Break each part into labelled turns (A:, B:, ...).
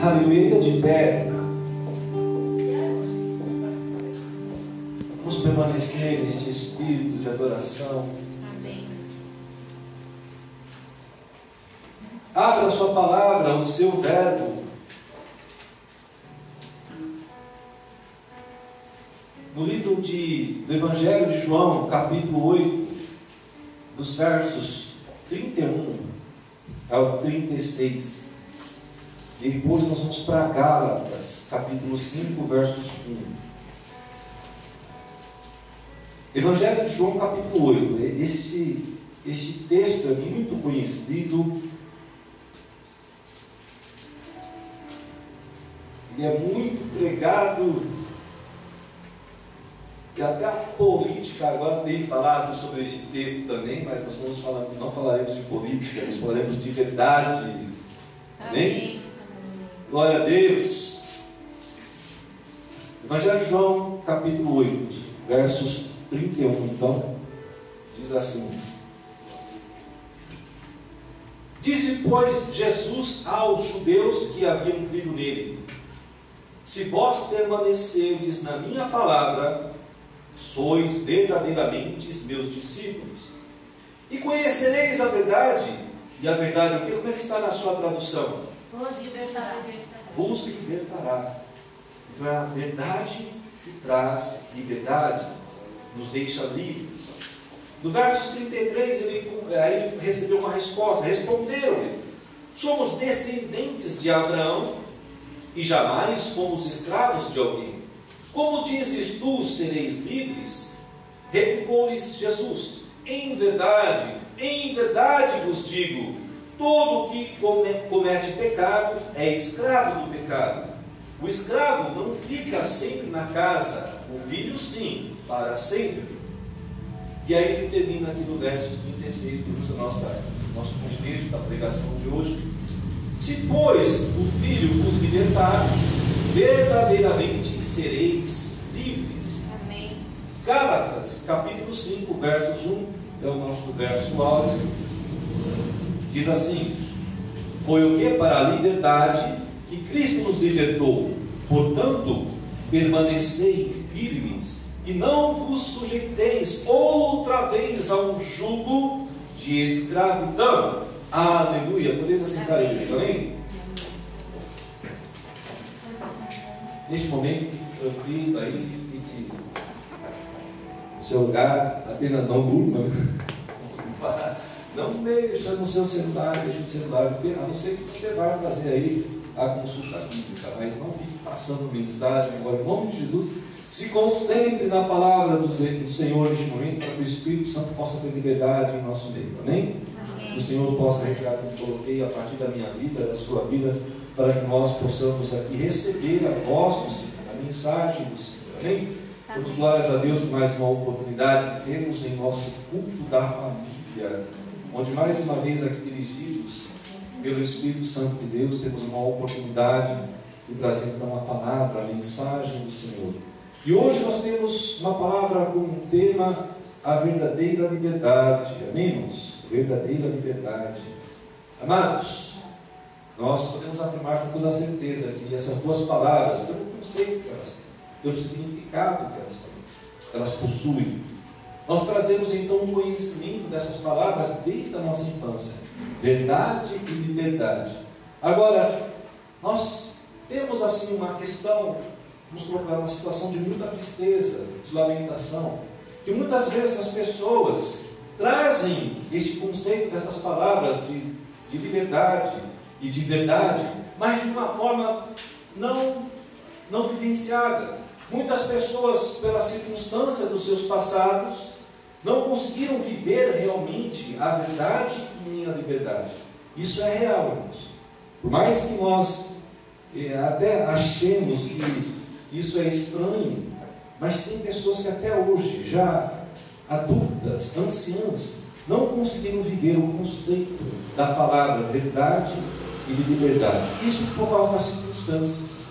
A: Aleluia, de pé. Vamos permanecer neste espírito de adoração.
B: Amém.
A: Abra sua palavra, o seu verbo. No livro de, do Evangelho de João, capítulo 8, dos versos 31 ao 36. Depois nós vamos para Gálatas, capítulo 5, versos 1. Evangelho de João, capítulo 8. Esse, esse texto é muito conhecido. Ele é muito pregado. E até a política agora tem falado sobre esse texto também, mas nós vamos falar, não falaremos de política, nós falaremos de verdade. Amém? Glória a Deus. Evangelho de João, capítulo 8, versos 31. Então, diz assim: Disse, pois, Jesus aos judeus que haviam crido nele: Se vós permanecerdes na minha palavra, sois verdadeiramente meus discípulos. E conhecereis a verdade, e a verdade, como é que está na sua tradução?
B: Vos libertará.
A: Vos libertará. Então é a verdade que traz liberdade, nos deixa livres. No verso 33, ele, aí ele recebeu uma resposta. Responderam-lhe: Somos descendentes de Abraão e jamais fomos escravos de alguém. Como dizes tu, sereis livres? Replicou-lhes Jesus: Em verdade, em verdade vos digo Todo que comete pecado é escravo do pecado. O escravo não fica sempre na casa, o filho sim, para sempre. E aí ele termina aqui no verso 36, que usa nosso nosso contexto da pregação de hoje. Se, pois, o filho vos libertar, verdadeiramente sereis livres.
B: Amém.
A: Gálatas, capítulo 5, versos 1, é o nosso verso áudio. Diz assim: Foi o que? Para a liberdade que Cristo nos libertou. Portanto, permanecei firmes e não vos sujeiteis outra vez a um jugo de escravidão. Aleluia. Podeis assentar aí, amém? Neste momento, tranquilo aí, fique seu lugar, apenas não durma. Não deixa no seu celular, deixa o celular, porque a não ser que você vai fazer aí a consulta bíblica, mas não fique passando mensagem agora, em nome de Jesus. Se concentre na palavra do Senhor neste momento, para que o Espírito Santo possa ter liberdade em nosso meio. Amém?
B: Amém.
A: Que o Senhor possa retirar o que coloquei a partir da minha vida, da sua vida, para que nós possamos aqui receber a voz do Senhor, a mensagem do Senhor. Amém? Damos glórias a Deus por mais uma oportunidade que temos em nosso culto da família onde mais uma vez aqui dirigidos pelo Espírito Santo de Deus, temos uma oportunidade de trazer então a palavra, a mensagem do Senhor. E hoje nós temos uma palavra com o tema a verdadeira liberdade. Amém, irmãos? Verdadeira liberdade. Amados, nós podemos afirmar com toda certeza que essas duas palavras, pelo conceito que elas têm, pelo significado que elas têm, elas possuem, nós trazemos então um conhecimento dessas palavras desde a nossa infância. Verdade e liberdade. Agora, nós temos assim uma questão, nos colocar numa situação de muita tristeza, de lamentação, que muitas vezes as pessoas trazem este conceito dessas palavras de, de liberdade e de verdade, mas de uma forma não, não vivenciada. Muitas pessoas, pela circunstância dos seus passados, não conseguiram viver realmente a verdade nem a liberdade. Isso é real, irmãos. Por mais que nós eh, até achemos que isso é estranho, mas tem pessoas que até hoje, já adultas, anciãs, não conseguiram viver o conceito da palavra verdade e de liberdade. Isso por causa das circunstâncias.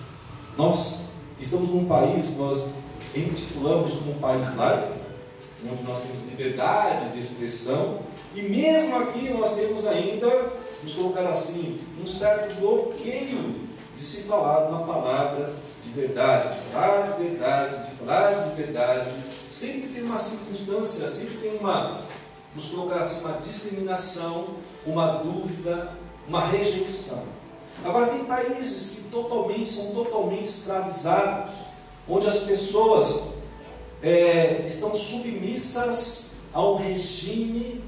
A: Nós estamos num país nós intitulamos como um país laico, onde nós temos liberdade de expressão, e mesmo aqui nós temos ainda, vamos colocar assim, um certo bloqueio de se falar uma palavra de verdade, de falar de verdade, de falar de verdade. Sempre tem uma circunstância, sempre tem uma, vamos colocar assim, uma discriminação, uma dúvida, uma rejeição. Agora tem países que totalmente são totalmente escravizados, onde as pessoas é, estão submissas a um regime,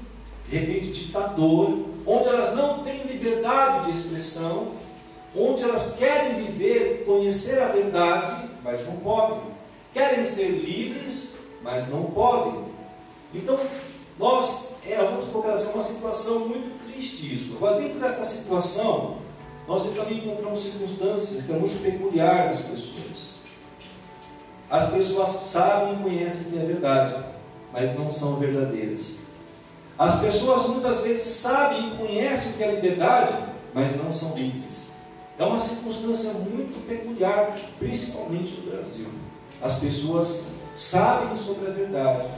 A: de repente, ditador, onde elas não têm liberdade de expressão, onde elas querem viver, conhecer a verdade, mas não podem. Querem ser livres, mas não podem. Então, nós, é, vamos assim, uma situação muito triste isso. Agora, dentro desta situação, nós também encontramos circunstâncias que é muito peculiar das pessoas. As pessoas sabem e conhecem que é verdade, mas não são verdadeiras. As pessoas muitas vezes sabem e conhecem o que é liberdade, mas não são livres. É uma circunstância muito peculiar, principalmente no Brasil. As pessoas sabem sobre a verdade,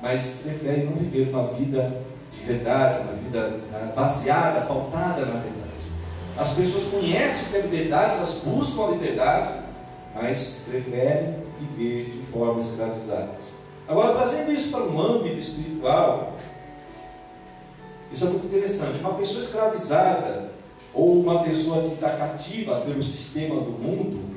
A: mas preferem não viver uma vida de verdade, uma vida ah, baseada, pautada na verdade. As pessoas conhecem o que é liberdade, elas buscam a liberdade, mas preferem viver de forma escravizadas. Agora, trazendo isso para um âmbito espiritual, isso é muito interessante. Uma pessoa escravizada, ou uma pessoa que está cativa pelo sistema do mundo,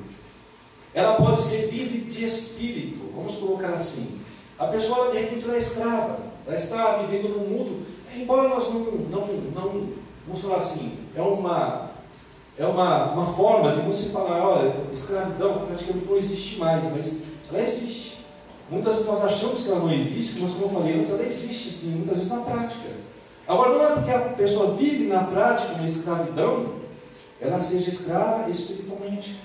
A: ela pode ser livre de espírito, vamos colocar assim. A pessoa, de repente, ela é escrava, ela está vivendo no mundo, embora nós não, não, não vamos falar assim, é uma, é uma, uma forma de você falar, olha, escravidão praticamente não existe mais, mas ela existe. Muitas vezes nós achamos que ela não existe, mas como eu falei antes, ela existe sim, muitas vezes na prática. Agora, não é porque a pessoa vive na prática uma escravidão, ela seja escrava espiritualmente.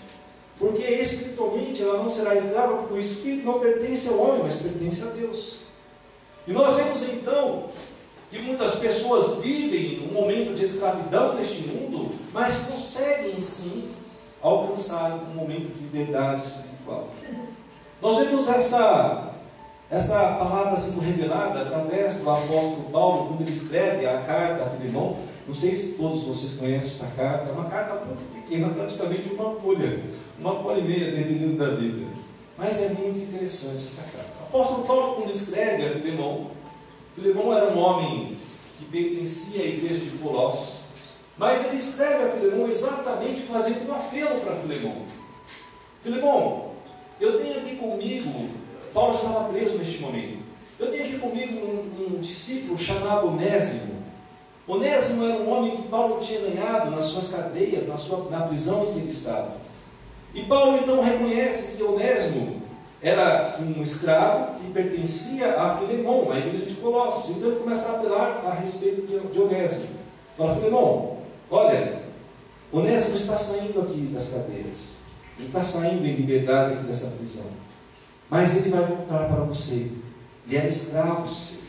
A: Porque espiritualmente ela não será escrava, porque o espírito não pertence ao homem, mas pertence a Deus. E nós vemos então que muitas pessoas vivem um momento de escravidão neste mundo, mas conseguem sim alcançar um momento de liberdade espiritual. Nós vemos essa essa palavra sendo revelada através do apóstolo Paulo, quando ele escreve a carta a Filemão. Não sei se todos vocês conhecem essa carta, é uma carta muito pequena, praticamente uma folha, uma folha e meia, dependendo da Bíblia. Mas é muito interessante essa carta. O apóstolo Paulo, quando escreve a Filemão, Filemão era um homem que pertencia à igreja de Colossos, mas ele escreve a Filemão exatamente fazendo um apelo para Filemão. Filemão, eu tenho aqui comigo Paulo estava preso neste momento. Eu tenho aqui comigo um, um discípulo chamado Onésimo. Onésimo era um homem que Paulo tinha ganhado nas suas cadeias, na, sua, na prisão em que ele estava. E Paulo então reconhece que Onésimo era um escravo que pertencia a Filemão, a igreja de Colossos. Então ele começa a apelar a respeito de Onésimo. Fala, Filemão, olha, Onésimo está saindo aqui das cadeias. Ele está saindo em liberdade aqui dessa prisão. Mas ele vai voltar para você. Ele era escravo seu.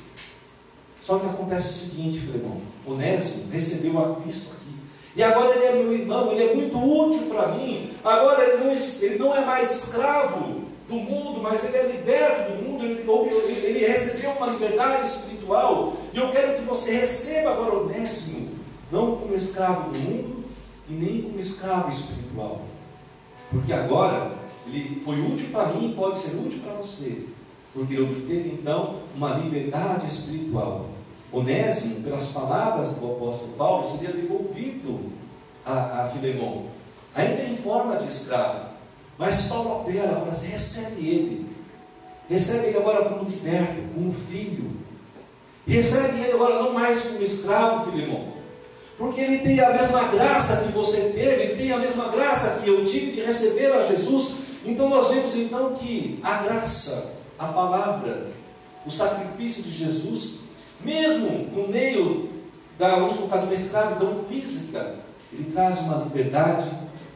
A: Só que acontece o seguinte, Filemão: Onésimo recebeu a Cristo aqui. E agora ele é meu irmão, ele é muito útil para mim. Agora ele não, ele não é mais escravo do mundo, mas ele é liberto do mundo. Ele, ele recebeu uma liberdade espiritual. E eu quero que você receba agora Onésimo, não como escravo do mundo e nem como escravo espiritual. Porque agora ele foi útil para mim e pode ser útil para você, porque ele obteve então uma liberdade espiritual. Onésimo, pelas palavras do apóstolo Paulo, seria devolvido a, a Filemão, ainda em forma de escravo. Mas Paulo apela, fala assim: recebe ele, recebe ele agora como liberto, como filho, recebe ele agora não mais como escravo, Filemão, porque ele tem a mesma graça que você teve, ele tem a mesma graça que eu tive de receber a Jesus, então nós vemos então que a graça, a palavra, o sacrifício de Jesus, mesmo no meio da, uma escravidão física, ele traz uma liberdade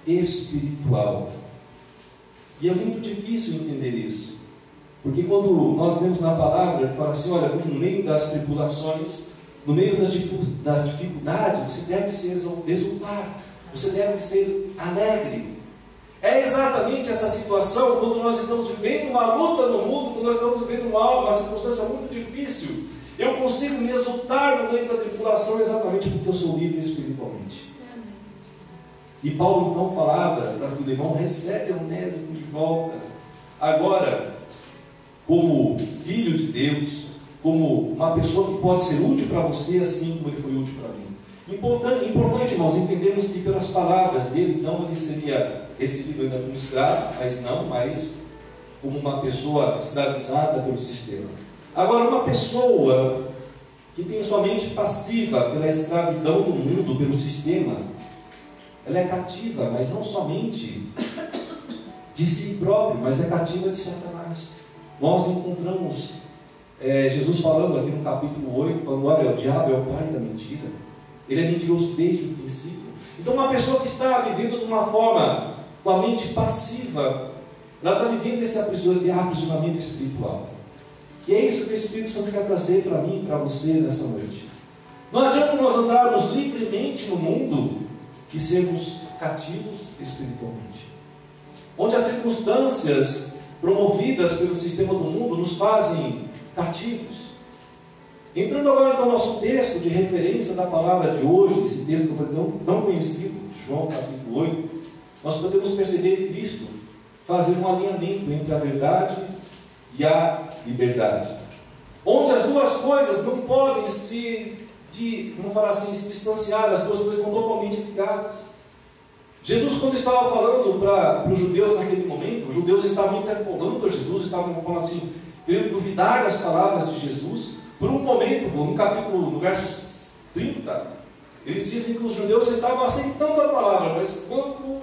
A: espiritual. E é muito difícil entender isso. Porque quando nós vemos na palavra fala assim, olha, no meio das tribulações, no meio das dificuldades, você deve se exultar, você deve ser alegre, é exatamente essa situação quando nós estamos vivendo uma luta no mundo, quando nós estamos vivendo uma, uma circunstância muito difícil. Eu consigo me exultar no meio da tribulação exatamente porque eu sou livre espiritualmente. E Paulo então falava para Filemão: recebe Onésimo de volta. Agora, como filho de Deus, como uma pessoa que pode ser útil para você, assim como ele foi útil para mim. Importante, importante, irmãos, entendemos que pelas palavras dele, então, ele seria recebido ainda como escravo, mas não mais como uma pessoa escravizada pelo sistema. Agora, uma pessoa que tem sua mente passiva pela escravidão do mundo, pelo sistema, ela é cativa, mas não somente de si próprio, mas é cativa de Satanás. Nós encontramos é, Jesus falando aqui no capítulo 8, falando, olha, o diabo é o pai da mentira. Ele é mentiroso desde o princípio. Então uma pessoa que está vivendo de uma forma com a mente passiva, ela está vivendo esse aprisionamento espiritual. E é isso que o Espírito Santo quer trazer para mim e para você nessa noite. Não adianta nós andarmos livremente no mundo e sermos cativos espiritualmente. Onde as circunstâncias promovidas pelo sistema do mundo nos fazem cativos. Entrando agora então no nosso texto de referência da palavra de hoje, esse texto tão, conhecido, João capítulo 8, nós podemos perceber Cristo fazer um alinhamento entre a verdade e a liberdade. Onde as duas coisas não podem se, de, vamos falar assim, se distanciar, as duas coisas estão totalmente ligadas. Jesus, quando estava falando para os judeus naquele momento, os judeus estavam interpolando Jesus, estavam falando assim, duvidar das palavras de Jesus. Por um momento, no capítulo, no verso 30, eles dizem que os judeus estavam aceitando a palavra, mas quando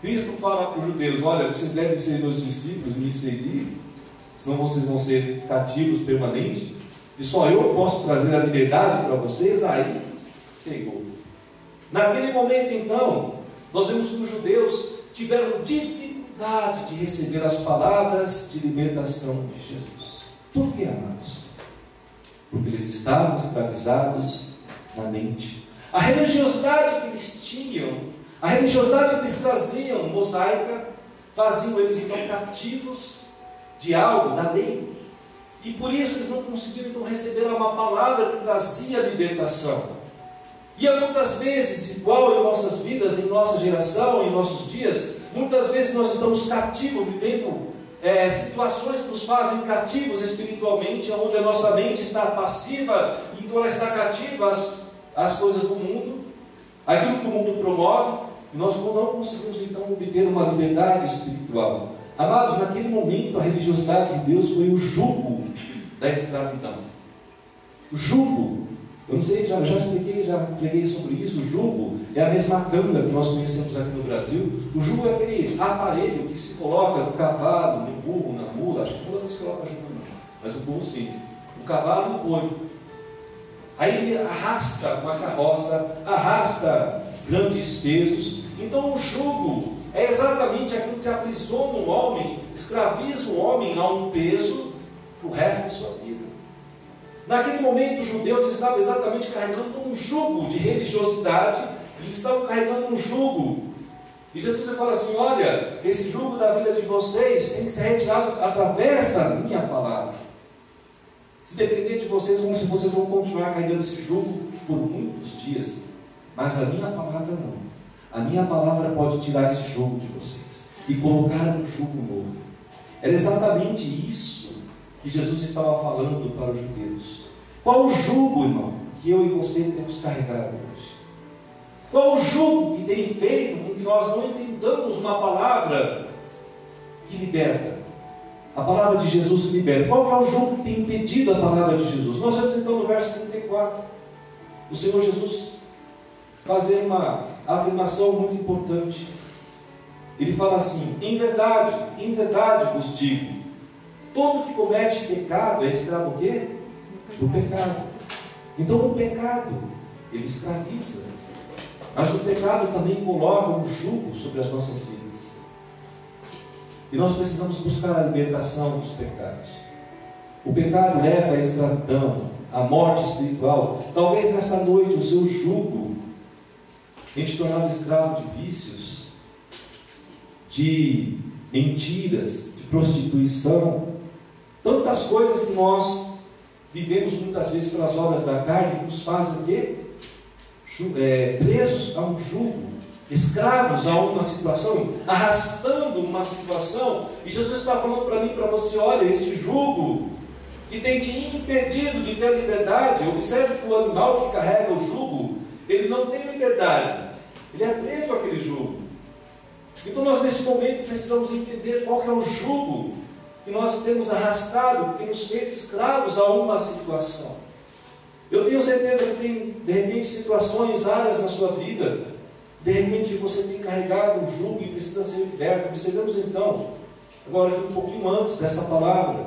A: Cristo fala para os judeus: Olha, vocês devem ser meus discípulos e me seguir, senão vocês vão ser cativos permanentes, e só eu posso trazer a liberdade para vocês. Aí pegou. Naquele momento, então, nós vemos que os judeus tiveram dificuldade de receber as palavras de libertação de Jesus. Por que, amados? Porque eles estavam escravizados na mente. A religiosidade que eles tinham, a religiosidade que eles traziam mosaica, faziam eles então cativos de algo, da lei. E por isso eles não conseguiram então receber uma palavra que trazia libertação. E há muitas vezes, igual em nossas vidas, em nossa geração, em nossos dias, muitas vezes nós estamos cativos, vivendo é, situações que nos fazem cativos espiritualmente, onde a nossa mente está passiva, então ela está cativa às, às coisas do mundo, aquilo que o mundo promove, e nós não conseguimos então obter uma liberdade espiritual. Amados, naquele momento a religiosidade de Deus foi o jugo da escravidão. O jugo eu não sei, já, já expliquei, já preguei sobre isso. O jugo é a mesma câmera que nós conhecemos aqui no Brasil. O jugo é aquele aparelho que se coloca no cavalo, no burro, na mula. Acho que mula não se coloca jugo, não. Mas o burro sim. O cavalo no boi. Aí ele arrasta uma carroça, arrasta grandes pesos. Então o jugo é exatamente aquilo que aprisiona um homem, escraviza o homem a um peso o resto de sua vida. Naquele momento, os judeus estavam exatamente carregando um jugo de religiosidade, eles estavam carregando um jugo. E Jesus fala assim: Olha, esse jugo da vida de vocês tem que ser retirado através da minha palavra. Se depender de vocês, vocês vão continuar carregando esse jugo por muitos dias. Mas a minha palavra não. A minha palavra pode tirar esse jugo de vocês e colocar um jugo novo. Era exatamente isso que Jesus estava falando para os judeus. Qual o jugo, irmão, que eu e você temos carregado hoje? Qual o jugo que tem feito com que nós não entendamos uma palavra que liberta? A palavra de Jesus liberta. Qual é o jugo que tem impedido a palavra de Jesus? Nós vemos então no verso 34, o Senhor Jesus fazer uma afirmação muito importante. Ele fala assim: em verdade, em verdade vos digo, Todo que comete pecado é escravo o quê? Do pecado. Então o pecado, ele escraviza. Mas o pecado também coloca um jugo sobre as nossas vidas. E nós precisamos buscar a libertação dos pecados. O pecado leva à escravidão, à morte espiritual. Talvez nessa noite o seu jugo tenha te tornado escravo de vícios, de mentiras, de prostituição, Tantas coisas que nós vivemos muitas vezes pelas obras da carne nos fazem o quê? É, presos a um jugo escravos a uma situação, arrastando uma situação, e Jesus está falando para mim para você: olha, este jugo que tem te impedido de ter liberdade, observe que o animal que carrega o jugo, ele não tem liberdade, ele é preso àquele jugo. Então nós nesse momento precisamos entender qual é o jugo que nós temos arrastado, que temos feito escravos a uma situação. Eu tenho certeza que tem, de repente, situações, áreas na sua vida, de repente você tem carregado um jugo e precisa ser liberto. Observamos então, agora um pouquinho antes dessa palavra,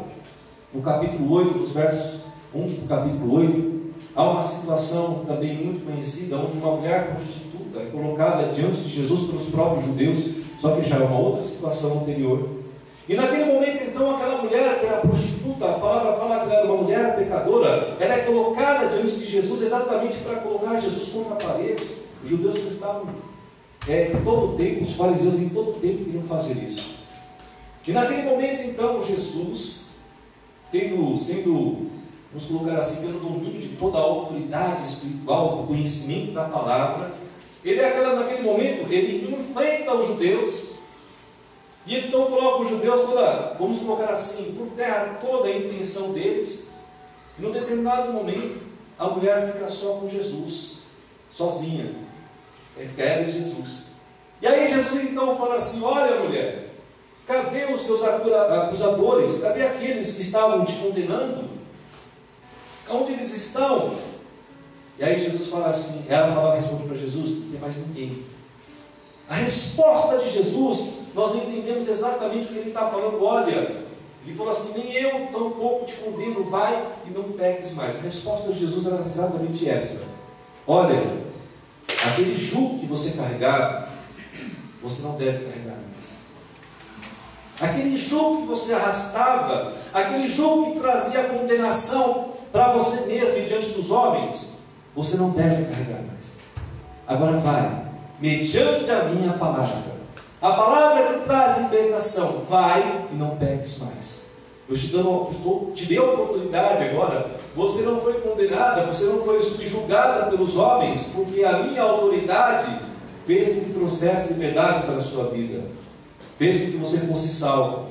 A: no capítulo 8, dos versos 1 para o capítulo 8, há uma situação também muito conhecida, onde uma mulher prostituta é colocada diante de Jesus pelos próprios judeus, só que já é uma outra situação anterior. E naquele momento, então, aquela mulher que era prostituta, a palavra fala que ela era uma mulher pecadora, ela é colocada diante de Jesus exatamente para colocar Jesus contra a parede. Os judeus estavam, é, em todo tempo, os fariseus em todo tempo queriam fazer isso. E naquele momento, então, Jesus, tendo, sendo, vamos colocar assim, pelo domínio de toda a autoridade espiritual, do conhecimento da palavra, ele, é naquele momento, ele enfrenta os judeus e então coloca os judeus toda, vamos colocar assim, por terra toda a intenção deles. E num determinado momento, a mulher fica só com Jesus, sozinha. Aí fica ela e Jesus. E aí Jesus então fala assim: Olha, mulher, cadê os teus acusadores? Cadê aqueles que estavam te condenando? Onde eles estão? E aí Jesus fala assim, ela fala, responde para Jesus, não tem mais ninguém. A resposta de Jesus nós entendemos exatamente o que ele está falando. Olha, ele falou assim: nem eu tampouco te condeno, vai e não peques mais. A resposta de Jesus era exatamente essa: Olha, aquele jugo que você carregava, você não deve carregar mais. Aquele jugo que você arrastava, aquele jugo que trazia condenação para você mesmo e diante dos homens, você não deve carregar mais. Agora vai, mediante a minha palavra a palavra que traz libertação, vai e não peques mais. Eu te, dando, estou, te dei a oportunidade agora. Você não foi condenada, você não foi subjugada pelos homens, porque a minha autoridade fez com que trouxesse liberdade para a sua vida, fez com que você fosse salvo.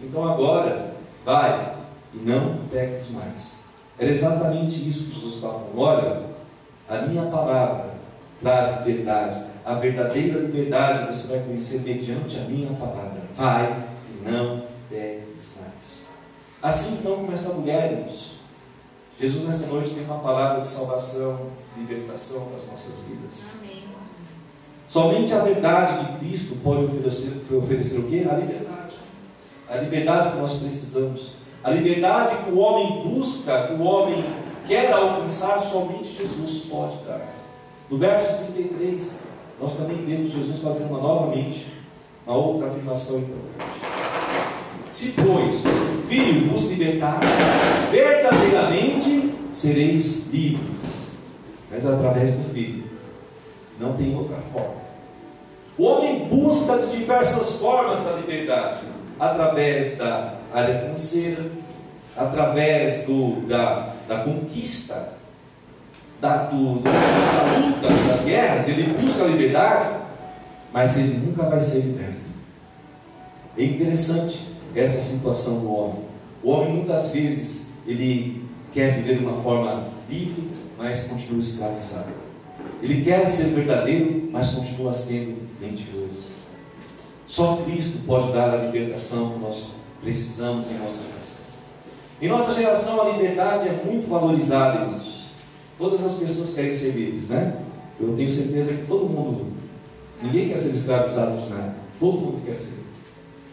A: Então agora, vai e não peques mais. Era exatamente isso que Jesus estava falando. Olha, a minha palavra traz liberdade a verdadeira liberdade você vai conhecer mediante a minha palavra. Vai e não peques mais. Assim então como esta mulher, irmãos, Jesus nessa noite tem uma palavra de salvação, de libertação para as nossas vidas. Amém. Somente a verdade de Cristo pode oferecer, oferecer o quê? A liberdade. A liberdade que nós precisamos. A liberdade que o homem busca, que o homem quer alcançar, somente Jesus pode dar. No verso 33, nós também vemos Jesus fazendo uma novamente uma outra afirmação importante. Se, pois, o Filho vos libertar, verdadeiramente sereis livres. Mas através do Filho. Não tem outra forma. O homem busca de diversas formas a liberdade. Através da área financeira, através do, da, da conquista da, do, da luta, das guerras, ele busca a liberdade, mas ele nunca vai ser liberto. É interessante essa situação do homem. O homem muitas vezes ele quer viver de uma forma livre, mas continua escravizado. Ele quer ser verdadeiro, mas continua sendo mentiroso. Só Cristo pode dar a libertação que nós precisamos em nossa geração. Em nossa geração, a liberdade é muito valorizada, irmãos. Todas as pessoas querem ser livres, né? Eu tenho certeza que todo mundo, ninguém quer ser escravizado de nada. Todo mundo quer ser.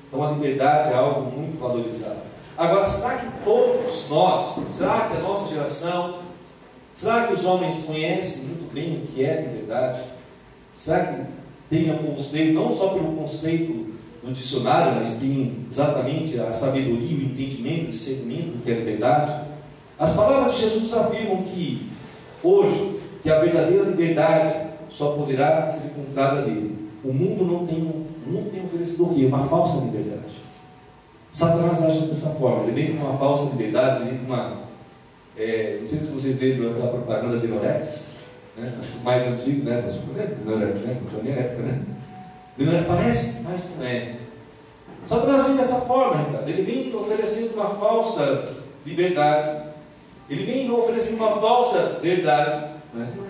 A: Então a liberdade é algo muito valorizado. Agora, será que todos nós, será que a nossa geração, será que os homens conhecem muito bem o que é liberdade? Será que tem o conceito, não só pelo conceito do dicionário, mas tem exatamente a sabedoria, o entendimento, o discernimento do que é liberdade? As palavras de Jesus afirmam que Hoje, que a verdadeira liberdade só poderá ser encontrada nele. O mundo não tem, o mundo tem oferecido o quê? Uma falsa liberdade. Satanás age dessa forma. Ele vem com uma falsa liberdade, ele vem com uma. É, não sei se vocês viram aquela propaganda de Norex, Né? Acho que os mais antigos, né? Mas, né? Não era, né? Na minha época, né? Não era, parece, mas não é. Satanás vem dessa forma, Ricardo. Ele vem oferecendo uma falsa liberdade. Ele vem oferecendo uma falsa verdade, mas não é.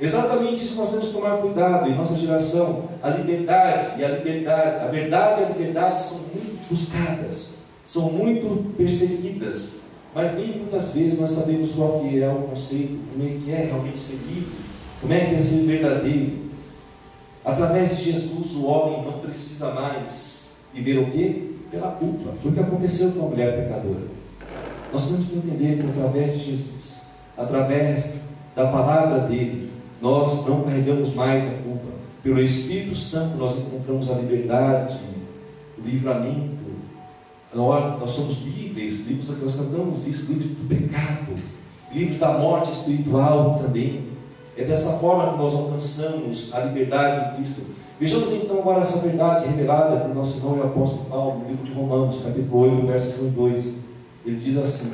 A: Exatamente isso nós temos que tomar cuidado em nossa geração. A liberdade e a liberdade, a verdade e a liberdade são muito buscadas, são muito perseguidas, mas nem muitas vezes nós sabemos qual que é o conceito, como é que é realmente ser livre, como é que é ser verdadeiro. Através de Jesus o homem não precisa mais viver o quê? Pela culpa. Foi o que aconteceu com a mulher pecadora. Nós temos que entender que através de Jesus, através da palavra dele, nós não carregamos mais a culpa. Pelo Espírito Santo nós encontramos a liberdade, o livramento. Nós somos livres, livres nós cantamos isso, livres do pecado, livres da morte espiritual também. É dessa forma que nós alcançamos a liberdade em Cristo. Vejamos então agora essa verdade revelada pelo nosso irmão e apóstolo Paulo no livro de Romanos, capítulo 8, versos 1 e 2. Ele diz assim: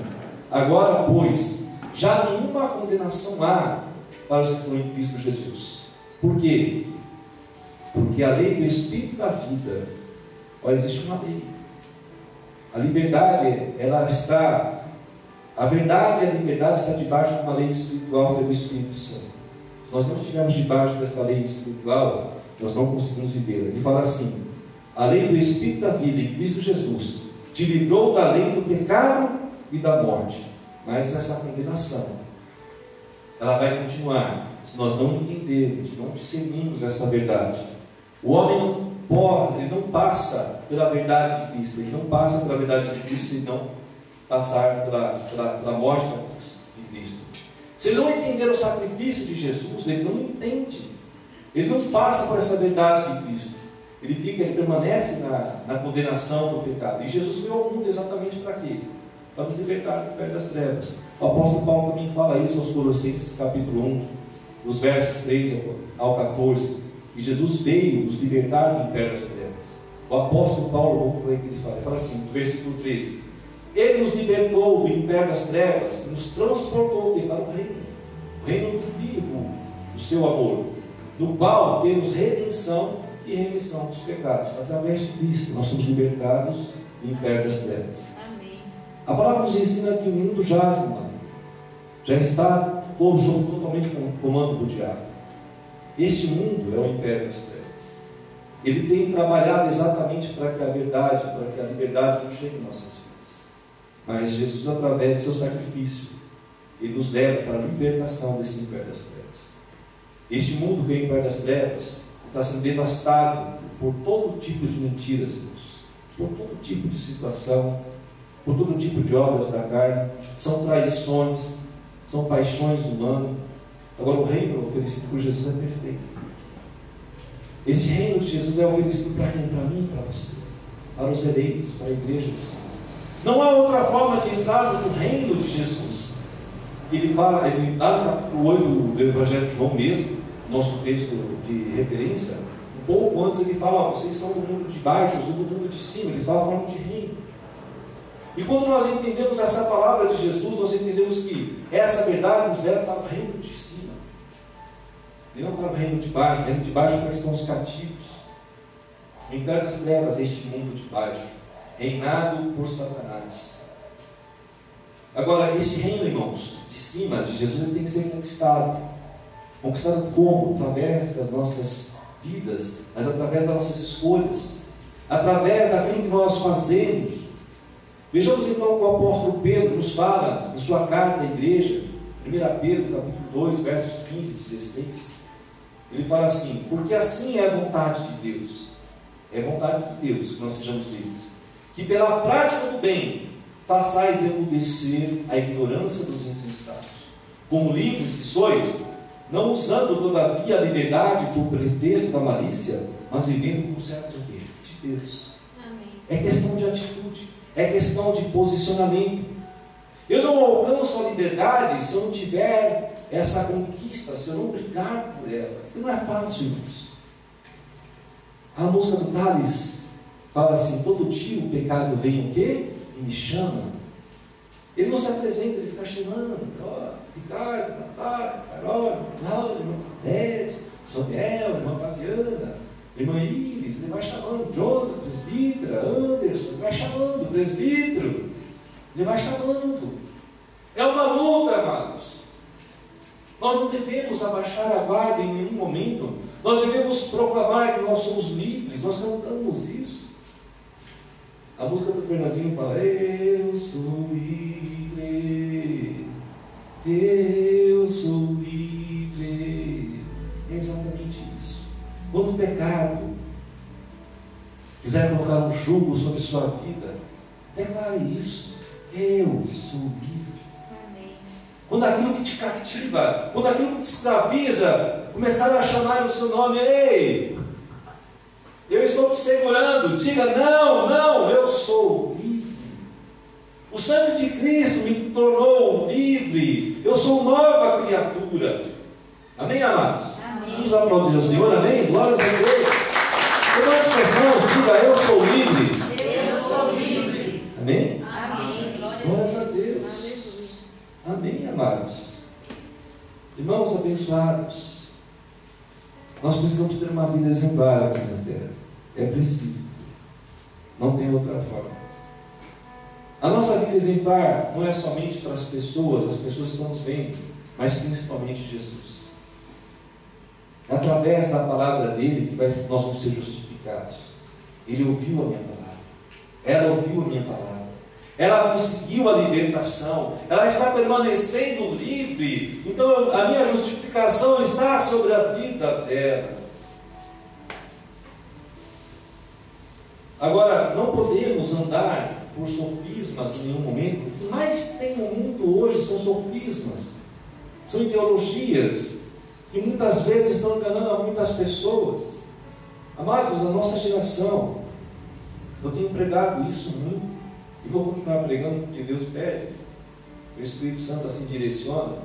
A: Agora, pois, já nenhuma condenação há para os que estão em Cristo Jesus. Por quê? Porque a lei do Espírito da vida, olha, existe uma lei. A liberdade, ela está, a verdade e a liberdade está debaixo de uma lei espiritual pelo Espírito Santo. Se nós não estivermos debaixo desta lei espiritual, nós não conseguimos viver. Ele fala assim: a lei do Espírito da vida em Cristo Jesus te livrou da lei do pecado e da morte. Mas essa condenação ela vai continuar se nós não entendermos, não discernirmos essa verdade. O homem não pode, ele não passa pela verdade de Cristo, ele não passa pela verdade de Cristo se não passar pela, pela, pela morte de Cristo. Se ele não entender o sacrifício de Jesus, ele não entende. Ele não passa por essa verdade de Cristo. Ele fica, ele permanece na, na condenação do pecado. E Jesus veio ao mundo exatamente para quê? Para nos libertar do pé das trevas. O apóstolo Paulo também fala isso aos Colossenses, capítulo 1, dos versos 3 ao 14. Que Jesus veio nos libertar do império das trevas. O apóstolo Paulo, vamos ver o que ele fala. Ele fala assim, no versículo 13: Ele nos libertou do império das trevas e nos transportou para o reino, o reino do Filho do seu amor, no qual temos redenção e remissão dos pecados. Através de Cristo, nós somos libertados do império das trevas. Amém. A palavra nos ensina que o mundo jaz no mar já está todo sob totalmente comando do diabo. Este mundo é o império das trevas. Ele tem trabalhado exatamente para que a verdade, para que a liberdade não chegue em nossas vidas. Mas Jesus, através do seu sacrifício, ele nos leva para a libertação desse império das trevas. Este mundo que é o império das trevas está sendo devastado por todo tipo de mentiras, por todo tipo de situação, por todo tipo de obras da carne, são traições, são paixões humanas. Agora, o reino oferecido por Jesus é perfeito. Esse reino de Jesus é oferecido para quem? Para mim para você. Para os eleitos, para a igreja do Senhor. Não há outra forma de entrar no reino de Jesus. Ele fala, ele, lá no capítulo 8 do Evangelho de João mesmo, nosso texto de referência, um pouco antes ele fala, vocês são do mundo de baixo, eu sou do mundo de cima. Ele estava falando de reino. E quando nós entendemos essa palavra de Jesus, nós entendemos que essa verdade nos leva para o reino de cima. Não para o reino de baixo, o reino de baixo é estão os cativos. Império das trevas, este mundo de baixo, reinado por Satanás. Agora, esse reino, irmãos, de cima de Jesus, tem que ser conquistado. Conquistado como? Através das nossas vidas, mas através das nossas escolhas, através daquilo que nós fazemos. Vejamos então o que o apóstolo Pedro nos fala em sua carta à igreja, 1 Pedro capítulo 2, versos 15 e 16. Ele fala assim, porque assim é a vontade de Deus, é vontade de Deus que nós sejamos livres, que pela prática do bem façais emudecer a ignorância dos insensatos, como livres que sois, não usando todavia a liberdade por pretexto da malícia, mas vivendo como servos de Deus. Amém. É questão de atitude é questão de posicionamento. Eu não alcanço a liberdade se eu não tiver essa conquista, se eu não brigar por ela. Porque não é fácil, irmãos. A música do Thales fala assim: todo dia o pecado vem o quê? E me chama. Ele não se apresenta, ele fica chamando, ó, Ricardo, Natália, Carol, Cláudio, irmão Ted, Soniel, irmã Fabiana, irmã Iris, ele vai chamando, Jonathan, presbítera, Anderson, ele vai chamando, presbítero, ele vai chamando. É uma luta, amados. Nós não devemos abaixar a guarda em nenhum momento. Nós devemos proclamar que nós somos livres. Nós cantamos isso. A música do Fernandinho fala: Eu sou livre. Eu sou livre. É exatamente isso. Quando o pecado quiser colocar um jugo sobre sua vida, declare isso. Eu sou livre. Quando aquilo que te cativa, quando aquilo que te escraviza, começar a chamar o seu nome, ei, eu estou te segurando, diga não, não, eu sou. O sangue de Cristo me tornou livre, eu sou nova criatura. Amém, amados? Amém. Vamos aplaudir ao Senhor, amém? Glórias a Deus. Levante suas mãos, diga eu sou livre.
B: Eu sou livre.
A: Amém?
B: Amém.
A: Glórias a Deus. Amém, amados? Irmãos abençoados, nós precisamos ter uma vida exemplar aqui na terra. É preciso. Não tem outra forma. A nossa vida exemplar não é somente para as pessoas, as pessoas estão nos vendo, mas principalmente Jesus. É através da palavra dele que nós vamos ser justificados. Ele ouviu a minha palavra. Ela ouviu a minha palavra ela conseguiu a libertação, ela está permanecendo livre. Então a minha justificação está sobre a vida dela. Agora, não podemos andar por sofismas em nenhum momento. O que mais tem no mundo hoje são sofismas, são ideologias que muitas vezes estão enganando a muitas pessoas. Amados, a nossa geração, eu tenho pregado isso muito. E vou continuar pregando porque Deus pede, o Espírito Santo assim direciona.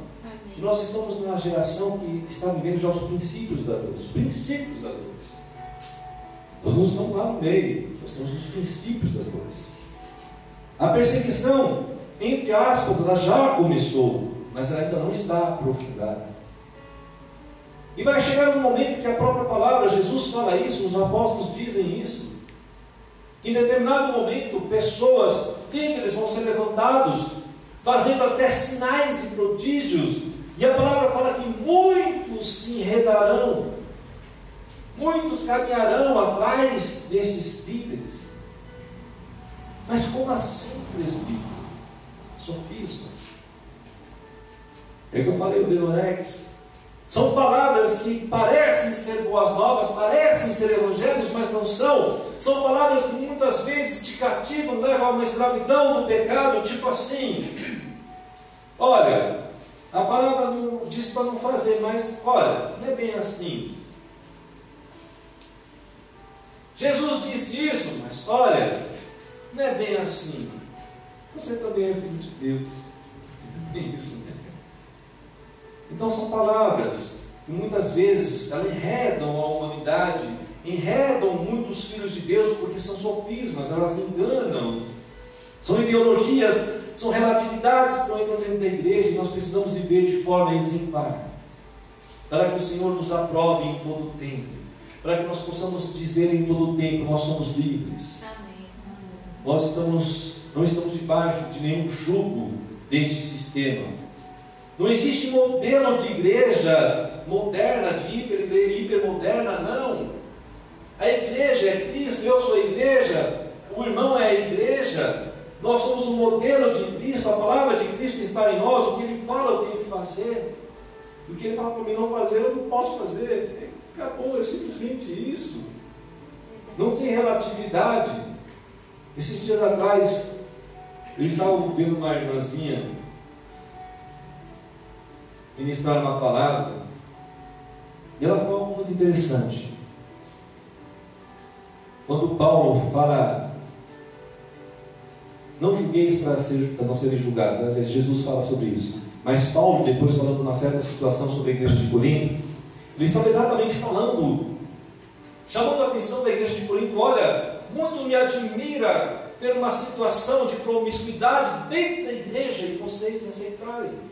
A: Nós estamos numa geração que está vivendo já os princípios da dor, os princípios das dores. Nós não estamos lá no meio, nós estamos nos princípios das dores. A perseguição, entre aspas, ela já começou, mas ainda não está aprofundada. E vai chegar um momento que a própria palavra, Jesus fala isso, os apóstolos dizem isso. Em determinado momento, pessoas, líderes vão ser levantados, fazendo até sinais e prodígios, e a palavra fala que muitos se enredarão, muitos caminharão atrás destes líderes. Mas como assim, presbítero? Sofismas. É que eu falei o Denorex. São palavras que parecem ser boas novas, parecem ser evangelhos, mas não são. São palavras que muitas vezes te cativam, levam a uma escravidão do pecado, tipo assim. Olha, a palavra não diz para não fazer, mas olha, não é bem assim. Jesus disse isso, mas olha, não é bem assim. Você também é filho de Deus. É isso, né? Então são palavras que muitas vezes elas enredam a humanidade, enredam muitos filhos de Deus porque são sofismas, elas enganam. São ideologias, são relatividades que estão entrando dentro da igreja e nós precisamos viver de forma exemplar. Para que o Senhor nos aprove em todo o tempo. Para que nós possamos dizer em todo o tempo, nós somos livres. Nós estamos, não estamos debaixo de nenhum jugo deste sistema não existe modelo de igreja moderna, de hiper, hipermoderna, não. A igreja é Cristo, eu sou a igreja, o irmão é a igreja, nós somos o modelo de Cristo, a palavra de Cristo está em nós, o que ele fala eu tenho que fazer, o que ele fala para mim não fazer, eu não posso fazer. Acabou, é simplesmente isso. Não tem relatividade. Esses dias atrás, eu estava vendo uma irmãzinha ministrar uma palavra, e ela falou algo muito interessante. Quando Paulo fala, não julgueis para, ser, para não serem julgados, né? Jesus fala sobre isso. Mas Paulo, depois falando uma certa situação sobre a igreja de Corinto, eles estão exatamente falando, chamando a atenção da igreja de Corinto, olha, muito me admira ter uma situação de promiscuidade dentro da igreja e vocês aceitarem.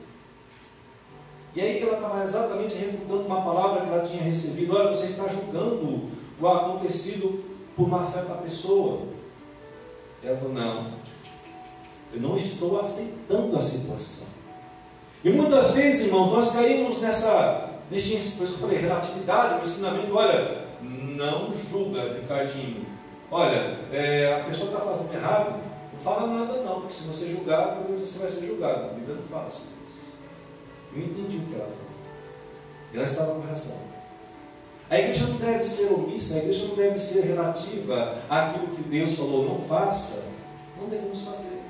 A: E aí ela estava exatamente refutando uma palavra que ela tinha recebido. Olha, você está julgando o acontecido por uma certa pessoa. E ela falou, não, eu não estou aceitando a situação. E muitas vezes, irmãos, nós caímos nessa, neste, por isso que eu falei, relatividade, no ensinamento, olha, não julga, Ricardinho. Olha, é, a pessoa está fazendo errado, não fala nada não, porque se você julgar, você vai ser julgado. A Bíblia não fala sobre isso. Eu entendi o que ela falou. E ela estava com razão. A igreja não deve ser omissa, a igreja não deve ser relativa àquilo que Deus falou, não faça. Não devemos fazer.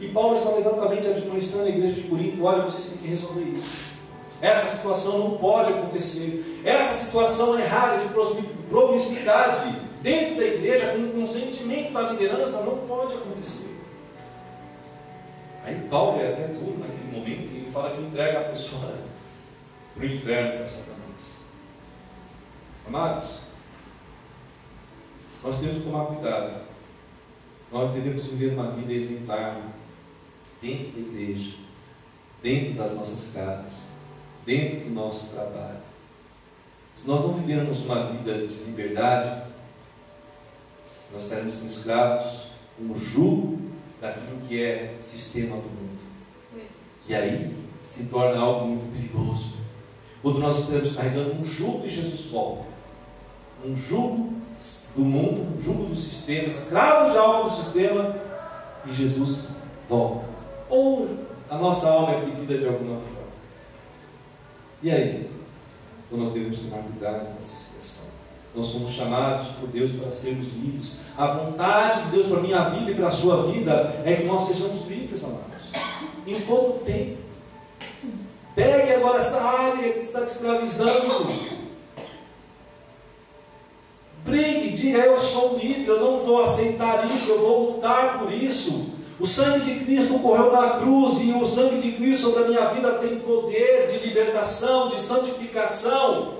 A: E Paulo estava exatamente administrando a igreja de Corinto, olha, vocês têm que resolver isso. Essa situação não pode acontecer. Essa situação errada de promiscuidade dentro da igreja, com o consentimento da liderança, não pode acontecer. Aí Paulo é até duro naquele momento, ele fala que entrega a pessoa para o inferno, para Satanás. Amados, nós temos que tomar cuidado. Nós devemos viver uma vida exemplar dentro da igreja, dentro das nossas casas, dentro do nosso trabalho. Se nós não vivermos uma vida de liberdade, nós estaremos escravos como jugo daquilo que é sistema do mundo. E aí se torna algo muito perigoso. Quando nós estamos carregando um jugo e Jesus volta. Um jugo do mundo, um jugo do sistema, escravos de algo do sistema, e Jesus volta. Ou a nossa alma é pedida de alguma forma. E aí? Então nós devemos tomar cuidado com essa situação. Nós somos chamados por Deus para sermos livres. A vontade de Deus para a minha vida e para a sua vida é que nós sejamos livres, amados. Em todo tempo. Pegue agora essa área que está te escravizando. Brigue, diga: Eu sou livre, eu não vou aceitar isso, eu vou lutar por isso. O sangue de Cristo correu na cruz e o sangue de Cristo sobre a minha vida tem poder de libertação, de santificação.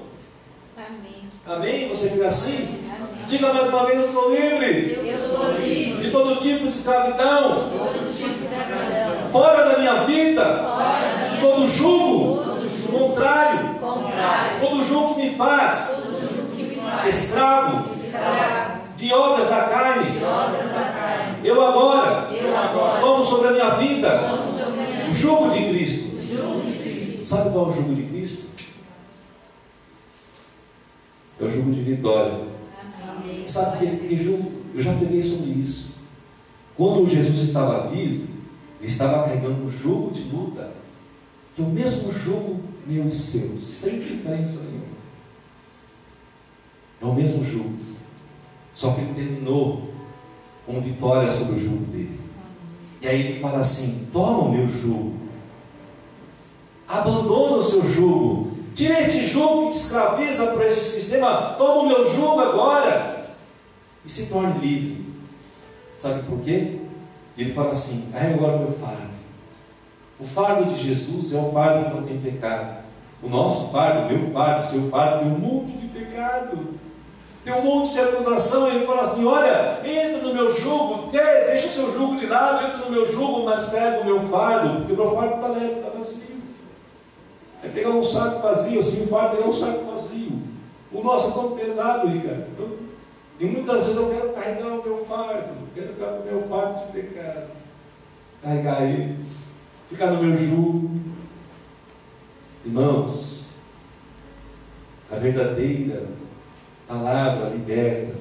A: Amém. Amém? Você fica assim? Diga mais uma vez: Eu sou livre.
B: Eu sou livre.
A: De todo tipo de escravidão. Tipo. Fora da minha vida.
B: Fora da minha
A: todo jugo. Contrário.
B: Contrário.
A: Todo jugo que me faz.
B: Todo jugo que me faz.
A: Escravo. De obras da carne.
B: De obras da carne.
A: Eu agora,
B: eu agora
A: tomo sobre a minha vida
B: o
A: jugo de Cristo.
B: Jugo de Cristo.
A: Sabe qual é o jugo de Cristo? É o jugo de vitória.
B: Amém.
A: Sabe que, que jugo? Eu já peguei sobre isso. Quando Jesus estava vivo, ele estava carregando um jugo de luta, que é o mesmo jugo meu e seu, sem diferença nenhuma. É o mesmo jugo. Só que ele terminou com vitória sobre o jugo dele. E aí ele fala assim: toma o meu jugo, abandona o seu jugo, tira este jugo que te escraviza para esse sistema, toma o meu jugo agora e se torne livre. Sabe por quê? Ele fala assim: carrega agora o meu fardo. O fardo de Jesus é o fardo que não tem pecado. O nosso fardo, meu fardo, seu fardo, tem um monte de pecado. Tem um monte de acusação, ele fala assim: olha, entra no meu jugo, deixa o seu jugo de lado, entra no meu jugo, mas pega o meu fardo, porque o meu fardo está leve. É pegar um saco vazio, assim, o fardo é um saco vazio. O nosso é tão pesado, Ricardo. E muitas vezes eu quero carregar o meu fardo, quero ficar com o meu fardo de pecado. Carregar ele, ficar no meu jugo. Irmãos, a verdadeira palavra liberta.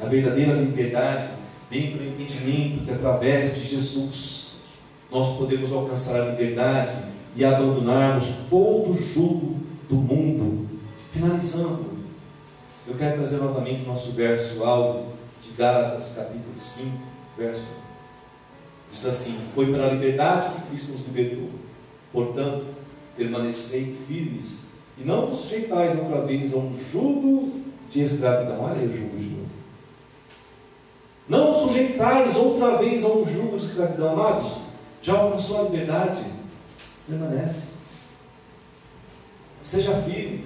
A: A verdadeira liberdade vem pelo entendimento que através de Jesus nós podemos alcançar a liberdade e abandonarmos todo o jugo do mundo. Finalizando, eu quero trazer novamente o nosso verso áudio de Gálatas, capítulo 5, verso 1. Diz assim: Foi para a liberdade que Cristo nos libertou. Portanto, permanecei firmes e não vos sujeitais outra vez a um jugo de escravidão. Olha o jugo de novo. Não sujeitais outra vez a um jugo de escravidão, amados. Já alcançou a liberdade? Permanece. Seja firme.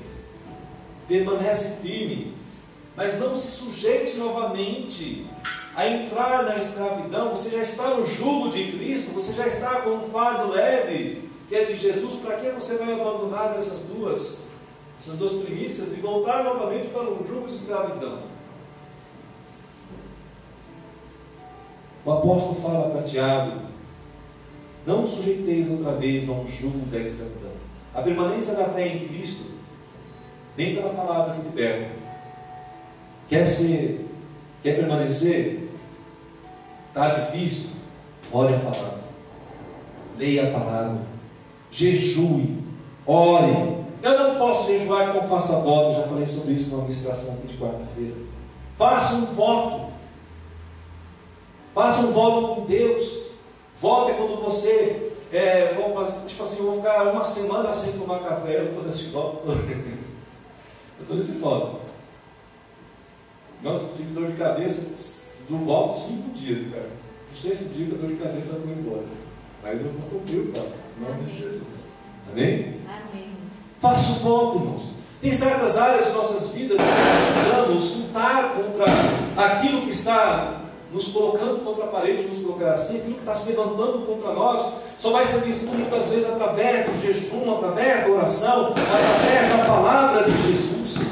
A: Permanece firme. Mas não se sujeite novamente a entrar na escravidão, você já está no jugo de Cristo, você já está com um fardo leve, que é de Jesus, para que você vai abandonar essas duas, essas duas primícias e voltar novamente para um jugo de escravidão? O apóstolo fala para Tiago: não sujeiteis outra vez a um jugo da escravidão. A permanência da fé em Cristo vem pela palavra que liberta. Quer ser, quer permanecer? Está difícil? Olhe a palavra. Leia a palavra. Jejue. Ore. Eu não posso jejuar então faça voto. Já falei sobre isso na administração aqui de quarta-feira. Faça um voto. Faça um voto com Deus. É quando você. É, vamos fazer, tipo assim, eu vou ficar uma semana sem tomar café. Eu estou nesse voto. eu estou nesse voto. Nossa, tive dor de cabeça do voto cinco dias, cara. No sexto dia que a dor de cabeça foi embora. Mas eu vou cumprir o voto. Em nome de Jesus. Amém?
B: Amém.
A: Faça o voto, irmãos. Tem certas áreas de nossas vidas que nós precisamos lutar contra aquilo que está nos colocando contra a parede, nos colocar assim, aquilo que está se levantando contra nós, só vai ser vencido muitas vezes através do jejum, através da oração, através da palavra de Jesus.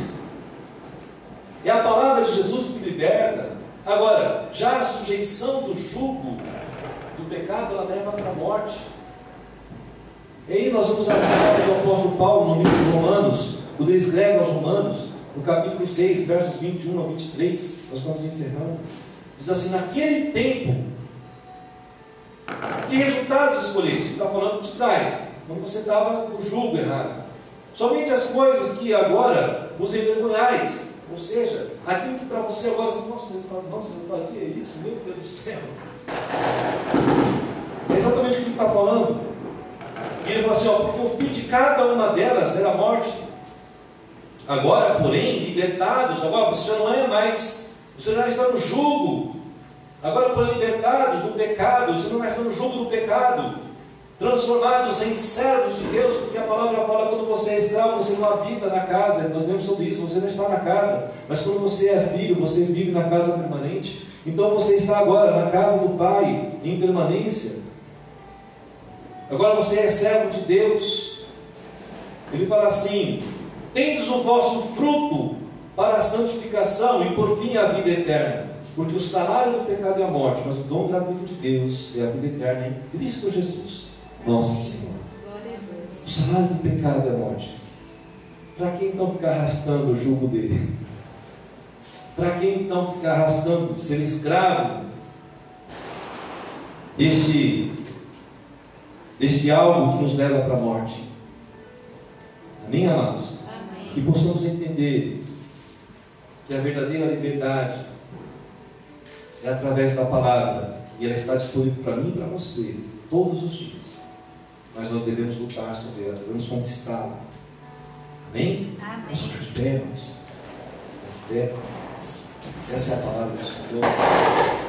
A: É a palavra de Jesus que liberta. Agora, já a sujeição do jugo do pecado, ela leva para a morte. E aí nós vamos à palavra do apóstolo Paulo no livro de Romanos, quando ele escreve aos Romanos, no capítulo 6, versos 21 a 23, nós estamos encerrando. Diz assim: naquele tempo, que resultados escolheste? Ele está falando de trás, quando você estava no julgo errado. Somente as coisas que agora vos envergonhais. Ou seja, aquilo que para você agora você, nossa, nossa, eu fazia isso, meu Deus do céu. É exatamente o que ele está falando. E ele fala assim: ó, porque o fim de cada uma delas era a morte. Agora, porém, libertados, agora você já não é mais você já está no jugo. Agora foram libertados do pecado. Você não está no jugo do pecado. Transformados em servos de Deus, porque a palavra fala quando você é escravo, você não habita na casa. Nós lemos sobre isso, você não está na casa. Mas quando você é filho, você vive na casa permanente. Então você está agora na casa do Pai, em permanência. Agora você é servo de Deus. Ele fala assim: tendes o vosso fruto para a santificação e por fim a vida eterna. Porque o salário do pecado é a morte, mas o dom gratuito de Deus é a vida eterna em Cristo Jesus, nosso Senhor. O salário do pecado é a morte. Para que então ficar arrastando o jugo dele? Para que então ficar arrastando, ser escravo deste, deste algo que nos leva para a morte? Amém, amados? Que
B: Amém.
A: possamos entender que a verdadeira liberdade é através da palavra e ela está disponível para mim e para você todos os dias. Mas nós devemos lutar sobre ela, devemos conquistá-la. Amém?
B: Amém.
A: De pé, de pé. Essa é a palavra do Senhor.